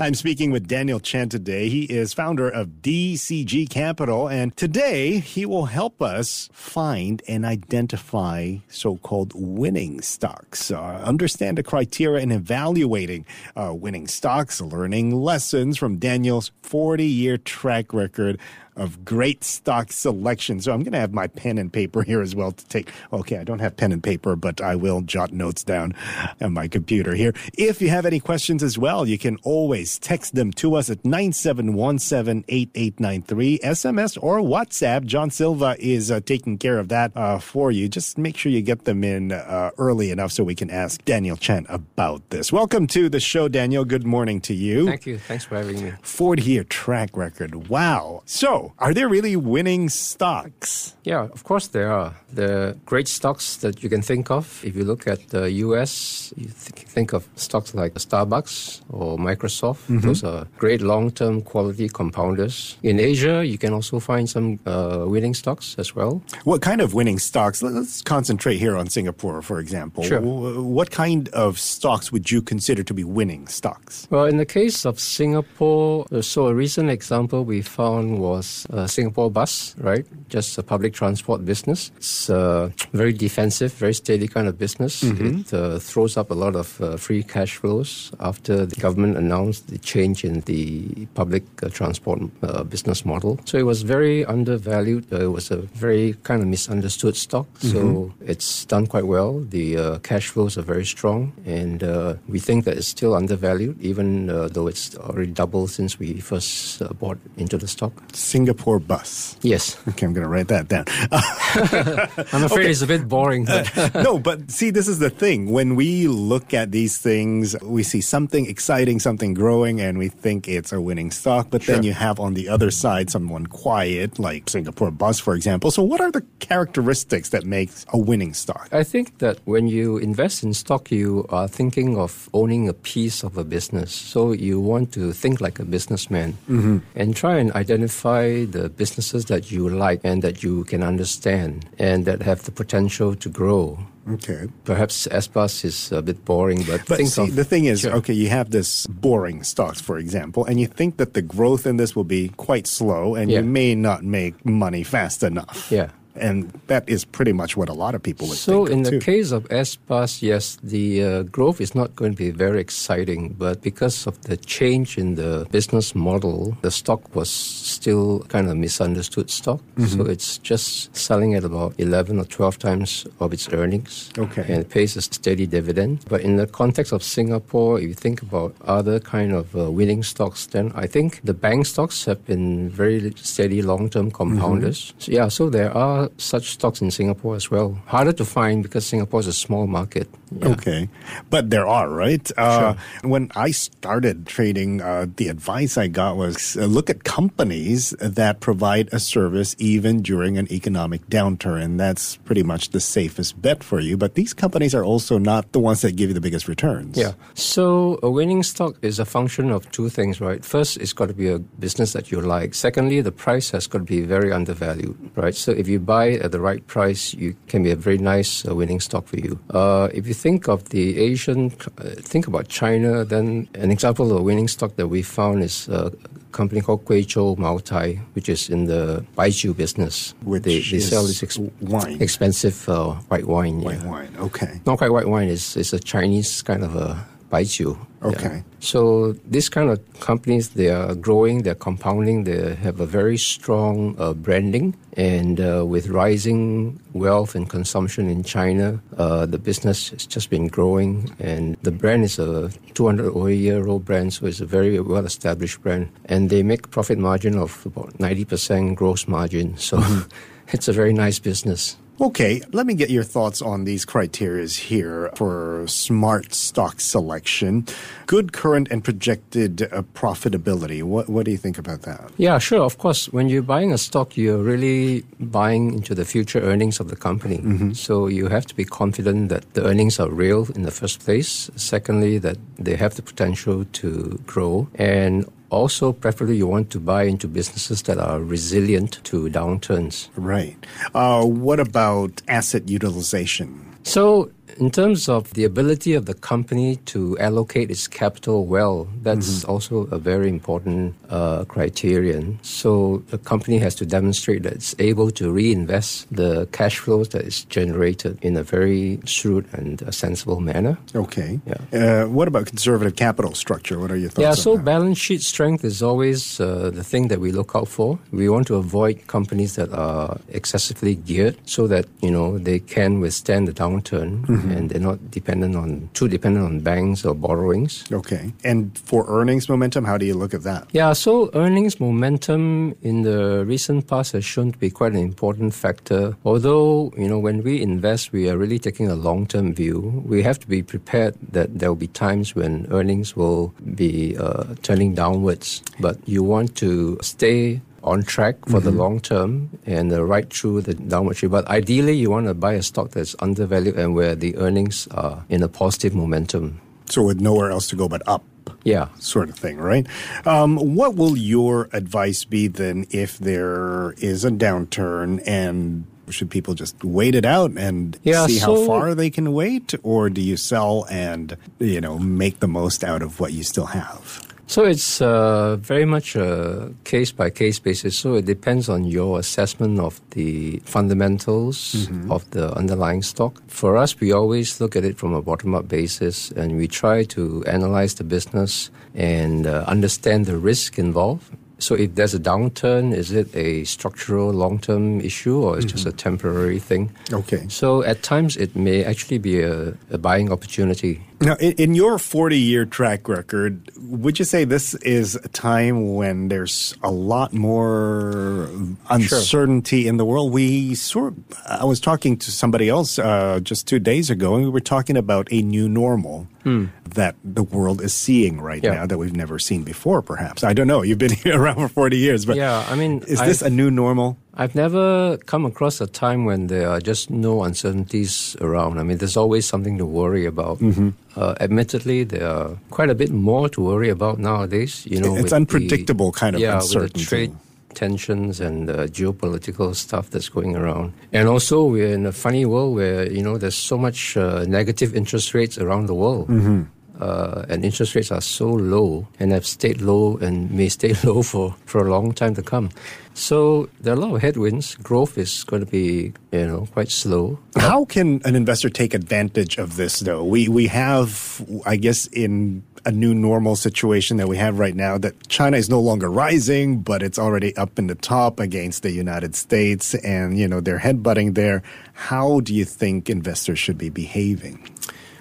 I'm speaking with Daniel Chen today. He is founder of DCG Capital, and today he will help us find and identify so called winning stocks, uh, understand the criteria in evaluating uh, winning stocks, learning lessons from Daniel's 40 year track record of great stock selection. So I'm going to have my pen and paper here as well to take. Okay, I don't have pen and paper, but I will jot notes down on my computer here. If you have any questions as well, you can always text them to us at 97178893, SMS or WhatsApp. John Silva is uh, taking care of that uh, for you. Just make sure you get them in uh, early enough so we can ask Daniel Chen about this. Welcome to the show, Daniel. Good morning to you. Thank you. Thanks for having me. 40 year track record. Wow. So, are there really winning stocks? Yeah, of course there are. The great stocks that you can think of. If you look at the US, you th- think of stocks like Starbucks or Microsoft. Mm-hmm. Those are great long term quality compounders. In Asia, you can also find some uh, winning stocks as well. What kind of winning stocks? Let's concentrate here on Singapore, for example. Sure. What kind of stocks would you consider to be winning stocks? Well, in the case of Singapore, so a recent example we found was uh, Singapore Bus, right? Just a public transport business. It's a very defensive, very steady kind of business. Mm-hmm. It uh, throws up a lot of uh, free cash flows after the government announced the change in the public uh, transport uh, business model. So it was very undervalued. Uh, it was a very kind of misunderstood stock. Mm-hmm. So it's done quite well. The cash flows are very strong, and we think that it's still undervalued, even though it's already doubled since we first bought into the stock. Singapore Singapore bus. Yes. Okay, I'm going to write that down. I'm afraid okay. it's a bit boring. But no, but see, this is the thing. When we look at these things, we see something exciting, something growing, and we think it's a winning stock. But sure. then you have on the other side someone quiet, like Singapore Bus, for example. So, what are the characteristics that make a winning stock? I think that when you invest in stock, you are thinking of owning a piece of a business. So, you want to think like a businessman mm-hmm. and try and identify the businesses that you like and that you can understand and that have the potential to grow. Okay. Perhaps Espas is a bit boring, but, but see, of, the thing is, sure. okay, you have this boring stocks, for example, and you think that the growth in this will be quite slow, and yeah. you may not make money fast enough. Yeah and that is pretty much what a lot of people would so think. So, in the too. case of Espas, yes, the uh, growth is not going to be very exciting, but because of the change in the business model, the stock was still kind of misunderstood stock. Mm-hmm. So, it's just selling at about 11 or 12 times of its earnings. Okay. And it pays a steady dividend. But in the context of Singapore, if you think about other kind of uh, winning stocks, then I think the bank stocks have been very steady long term compounders. Mm-hmm. So, yeah, so there are such stocks in Singapore as well. Harder to find because Singapore is a small market. Yeah. Okay. But there are, right? Uh, sure. When I started trading, uh, the advice I got was uh, look at companies that provide a service even during an economic downturn. That's pretty much the safest bet for you. But these companies are also not the ones that give you the biggest returns. Yeah. So a winning stock is a function of two things, right? First, it's got to be a business that you like. Secondly, the price has got to be very undervalued, right? So if you buy at the right price, you can be a very nice uh, winning stock for you. Uh, if you think of the Asian, uh, think about China, then an example of a winning stock that we found is a company called Guizhou Moutai, which is in the baijiu business. Which they, they sell this ex- wine. expensive uh, white wine. White yeah. wine, okay. Not quite white wine, it's, it's a Chinese kind of a baijiu. Okay. Yeah. So these kind of companies, they are growing, they're compounding, they have a very strong uh, branding, and uh, with rising wealth and consumption in China, uh, the business has just been growing, and the brand is a 200 year old brand, so it's a very well established brand, and they make profit margin of about 90% gross margin. So. Mm-hmm. it's a very nice business. Okay, let me get your thoughts on these criteria here for smart stock selection. Good current and projected uh, profitability. What, what do you think about that? Yeah, sure. Of course, when you're buying a stock, you're really buying into the future earnings of the company. Mm-hmm. So you have to be confident that the earnings are real in the first place. Secondly, that they have the potential to grow. And also, preferably, you want to buy into businesses that are resilient to downturns. Right. Uh, what about asset utilization? So, in terms of the ability of the company to allocate its capital well, that's mm-hmm. also a very important uh, criterion. So the company has to demonstrate that it's able to reinvest the cash flows that is generated in a very shrewd and sensible manner. Okay. Yeah. Uh, what about conservative capital structure? What are your thoughts? Yeah. So balance sheet strength is always uh, the thing that we look out for. We want to avoid companies that are excessively geared, so that you know they can withstand the downturn. Mm-hmm mm-hmm. and they're not dependent on too dependent on banks or borrowings. Okay. And for earnings momentum, how do you look at that? Yeah, so earnings momentum in the recent past has shown to be quite an important factor. Although, you know, when we invest, we are really taking a long-term view. We have to be prepared that there will be times when earnings will be uh, turning downwards. But you want to stay on track for mm-hmm. the long term and uh, right through the downward trend. But ideally, you want to buy a stock that's undervalued and where the earnings are in a positive momentum. So with nowhere else to go but up. Yeah. Sort of thing, right? Um, what will your advice be then if there is a downturn and should people just wait it out and yeah, see so, how far they can wait or do you sell and you know make the most out of what you still have so it's uh, very much a case by case basis. So it depends on your assessment of the fundamentals mm-hmm. of the underlying stock. For us, we always look at it from a bottom up basis and we try to analyze the business and uh, understand the risk involved so if there's a downturn, is it a structural long-term issue or is mm-hmm. just a temporary thing? Okay. So at times it may actually be a, a buying opportunity. Now, in, in your 40-year track record, would you say this is a time when there's a lot more uncertainty sure. in the world? We sort. I was talking to somebody else uh, just two days ago, and we were talking about a new normal hmm. that the world is seeing right yeah. now that we've never seen before. Perhaps I don't know. You've been around for 40 years, but yeah, I mean, is this I've, a new normal? I've never come across a time when there are just no uncertainties around. I mean, there's always something to worry about. Mm-hmm. Uh, admittedly, there are quite a bit more to worry about nowadays. You know, it's unpredictable the, kind of yeah, uncertainty. With the trade tensions and geopolitical stuff that's going around. And also, we're in a funny world where you know there's so much uh, negative interest rates around the world. Mm-hmm uh, and interest rates are so low and have stayed low and may stay low for, for a long time to come. So there are a lot of headwinds. Growth is going to be, you know, quite slow. How can an investor take advantage of this, though? We we have, I guess, in a new normal situation that we have right now that China is no longer rising, but it's already up in the top against the United States, and you know they're headbutting there. How do you think investors should be behaving?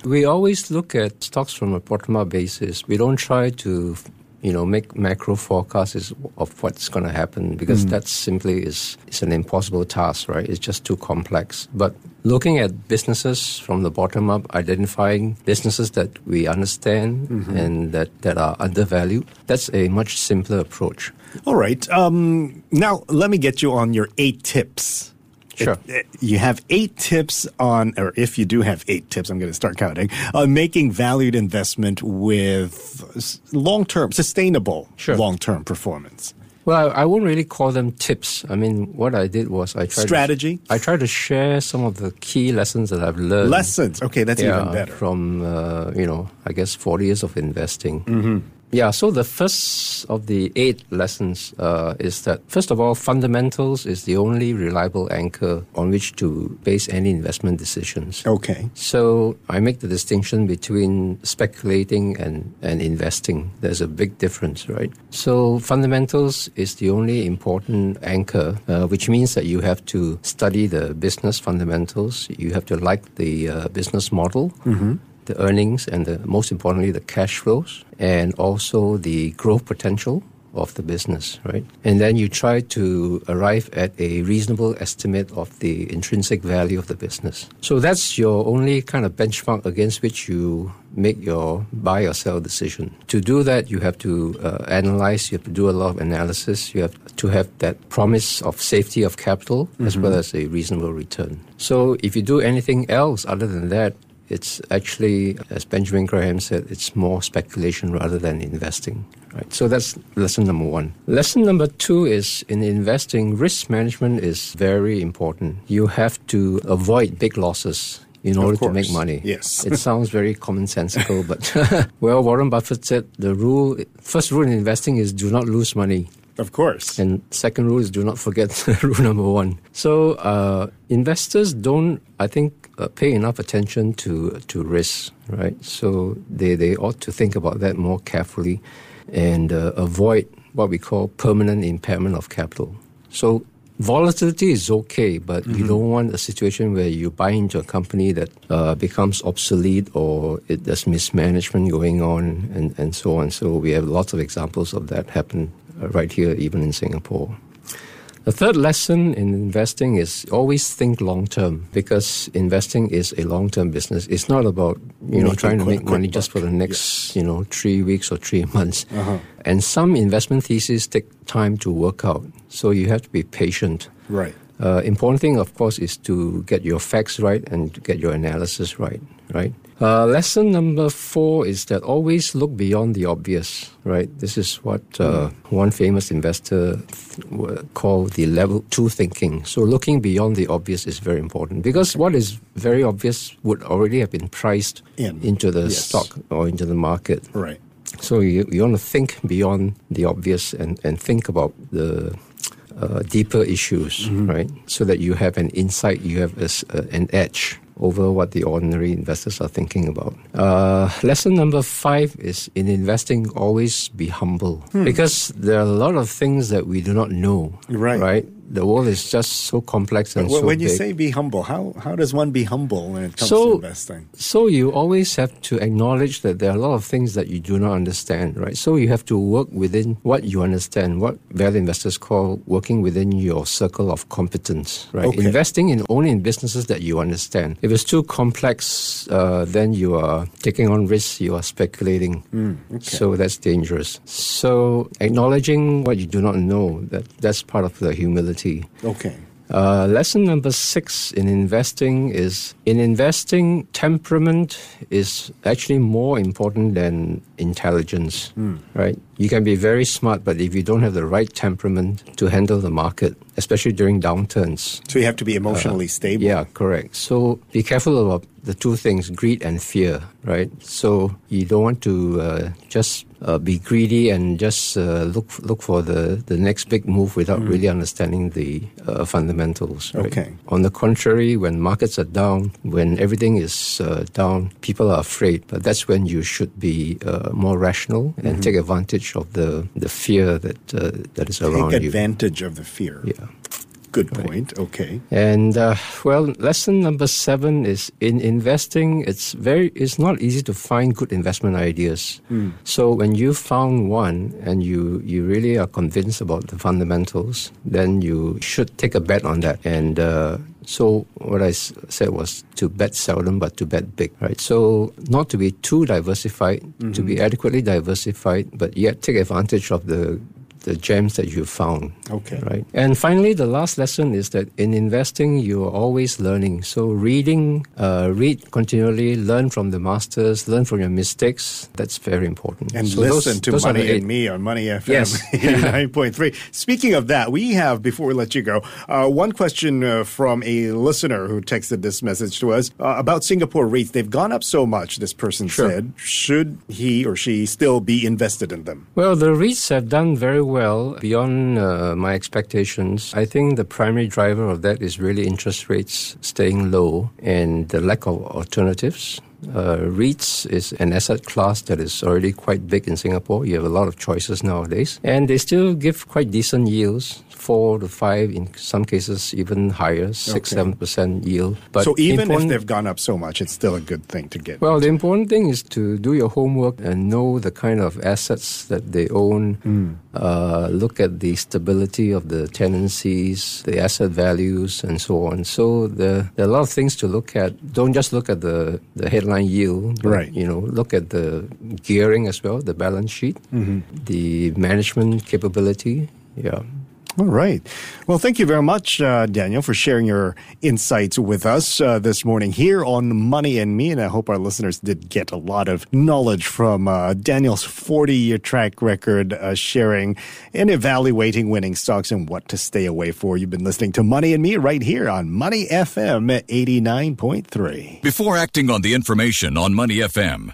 We always look at stocks from a bottom-up basis. We don't try to, you know, make macro forecasts of what's going to happen because mm. that simply is is an impossible task, right? It's just too complex. But looking at businesses from the bottom up, identifying businesses that we understand mm-hmm. and that, that are undervalued, that's a much simpler approach. All right. Um, now, let me get you on your eight tips Sure. It, it, you have eight tips on, or if you do have eight tips, I'm going to start counting, on making valued investment with long term, sustainable sure. long term performance. Well, I, I won't really call them tips. I mean, what I did was I tried strategy. To, I tried to share some of the key lessons that I've learned. Lessons, okay, that's yeah, even better. From uh, you know, I guess forty years of investing. Mm-hmm. Yeah, so the first of the eight lessons uh, is that, first of all, fundamentals is the only reliable anchor on which to base any investment decisions. Okay. So I make the distinction between speculating and, and investing. There's a big difference, right? So fundamentals is the only important anchor, uh, which means that you have to study the business fundamentals, you have to like the uh, business model. Mm-hmm the earnings and the, most importantly the cash flows and also the growth potential of the business, right? And then you try to arrive at a reasonable estimate of the intrinsic value of the business. So that's your only kind of benchmark against which you make your buy or sell decision. To do that, you have to uh, analyze, you have to do a lot of analysis, you have to have that promise of safety of capital mm-hmm. as well as a reasonable return. So if you do anything else other than that, it's actually, as Benjamin Graham said, it's more speculation rather than investing. Right. So that's lesson number one. Lesson number two is in investing, risk management is very important. You have to avoid big losses in order to make money. Yes. it sounds very commonsensical, but well, Warren Buffett said the rule, first rule in investing is do not lose money. Of course. And second rule is do not forget rule number one. So uh, investors don't, I think, uh, pay enough attention to to risk, right? So they, they ought to think about that more carefully and uh, avoid what we call permanent impairment of capital. So volatility is okay, but mm-hmm. you don't want a situation where you buy into a company that uh, becomes obsolete or it, there's mismanagement going on and, and so on. So we have lots of examples of that happen uh, right here, even in Singapore. The third lesson in investing is always think long term because investing is a long term business. It's not about you know trying to make money just for the next yes. you know three weeks or three months. Uh-huh. And some investment theses take time to work out, so you have to be patient. Right. Uh, important thing, of course, is to get your facts right and to get your analysis right. Right. Uh, lesson number four is that always look beyond the obvious, right? This is what uh, one famous investor th- called the level two thinking. So looking beyond the obvious is very important because what is very obvious would already have been priced In. into the yes. stock or into the market. Right. So you, you want to think beyond the obvious and, and think about the uh, deeper issues, mm-hmm. right? So that you have an insight, you have a, uh, an edge over what the ordinary investors are thinking about. Uh, lesson number five is in investing, always be humble hmm. because there are a lot of things that we do not know. Right. Right the world is just so complex and but so when you big. say be humble how how does one be humble when it comes so, to investing? so you always have to acknowledge that there are a lot of things that you do not understand right? So you have to work within what you understand what value investors call working within your circle of competence right? Okay. investing in only in businesses that you understand. If it's too complex uh, then you are taking on risks you are speculating. Mm, okay. so that's dangerous. So acknowledging what you do not know that that's part of the humility Okay. Uh, lesson number six in investing is in investing, temperament is actually more important than intelligence, mm. right? You can be very smart, but if you don't have the right temperament to handle the market, especially during downturns. So you have to be emotionally uh, stable. Yeah, correct. So be careful about the two things greed and fear, right? So you don't want to uh, just uh, be greedy and just uh, look look for the, the next big move without mm. really understanding the uh, fundamentals. Right? Okay. On the contrary, when markets are down, when everything is uh, down, people are afraid. But that's when you should be uh, more rational and mm-hmm. take advantage of the the fear that uh, that is around you. Take advantage of the fear. Yeah. Good point. Right. Okay. And uh, well, lesson number seven is in investing. It's very. It's not easy to find good investment ideas. Mm. So when you found one and you you really are convinced about the fundamentals, then you should take a bet on that. And uh, so what I said was to bet seldom, but to bet big. Right. So not to be too diversified, mm-hmm. to be mm-hmm. adequately diversified, but yet take advantage of the the gems that you found. Okay. Right. And finally, the last lesson is that in investing, you are always learning. So reading, uh, read continually, learn from the masters, learn from your mistakes. That's very important. And so listen those, to those Money and Me on Money FM yes. 89.3. Speaking of that, we have, before we let you go, uh, one question uh, from a listener who texted this message to us uh, about Singapore REITs. They've gone up so much, this person sure. said. Should he or she still be invested in them? Well, the REITs have done very well beyond uh, my expectations. I think the primary driver of that is really interest rates staying low and the lack of alternatives. Uh, REITs is an asset class that is already quite big in Singapore. You have a lot of choices nowadays, and they still give quite decent yields four to five, in some cases even higher, six, seven percent yield. But so even if they've gone up so much, it's still a good thing to get. Well, into. the important thing is to do your homework and know the kind of assets that they own. Mm. Uh, look at the stability of the tenancies, the asset values, and so on. So there, there, are a lot of things to look at. Don't just look at the, the headline yield. But, right. You know, look at the gearing as well, the balance sheet, mm-hmm. the management capability. Yeah. All right. Well, thank you very much, uh, Daniel, for sharing your insights with us uh, this morning here on Money and Me. And I hope our listeners did get a lot of knowledge from uh, Daniel's 40 year track record uh, sharing and evaluating winning stocks and what to stay away for. You've been listening to Money and Me right here on Money FM 89.3. Before acting on the information on Money FM,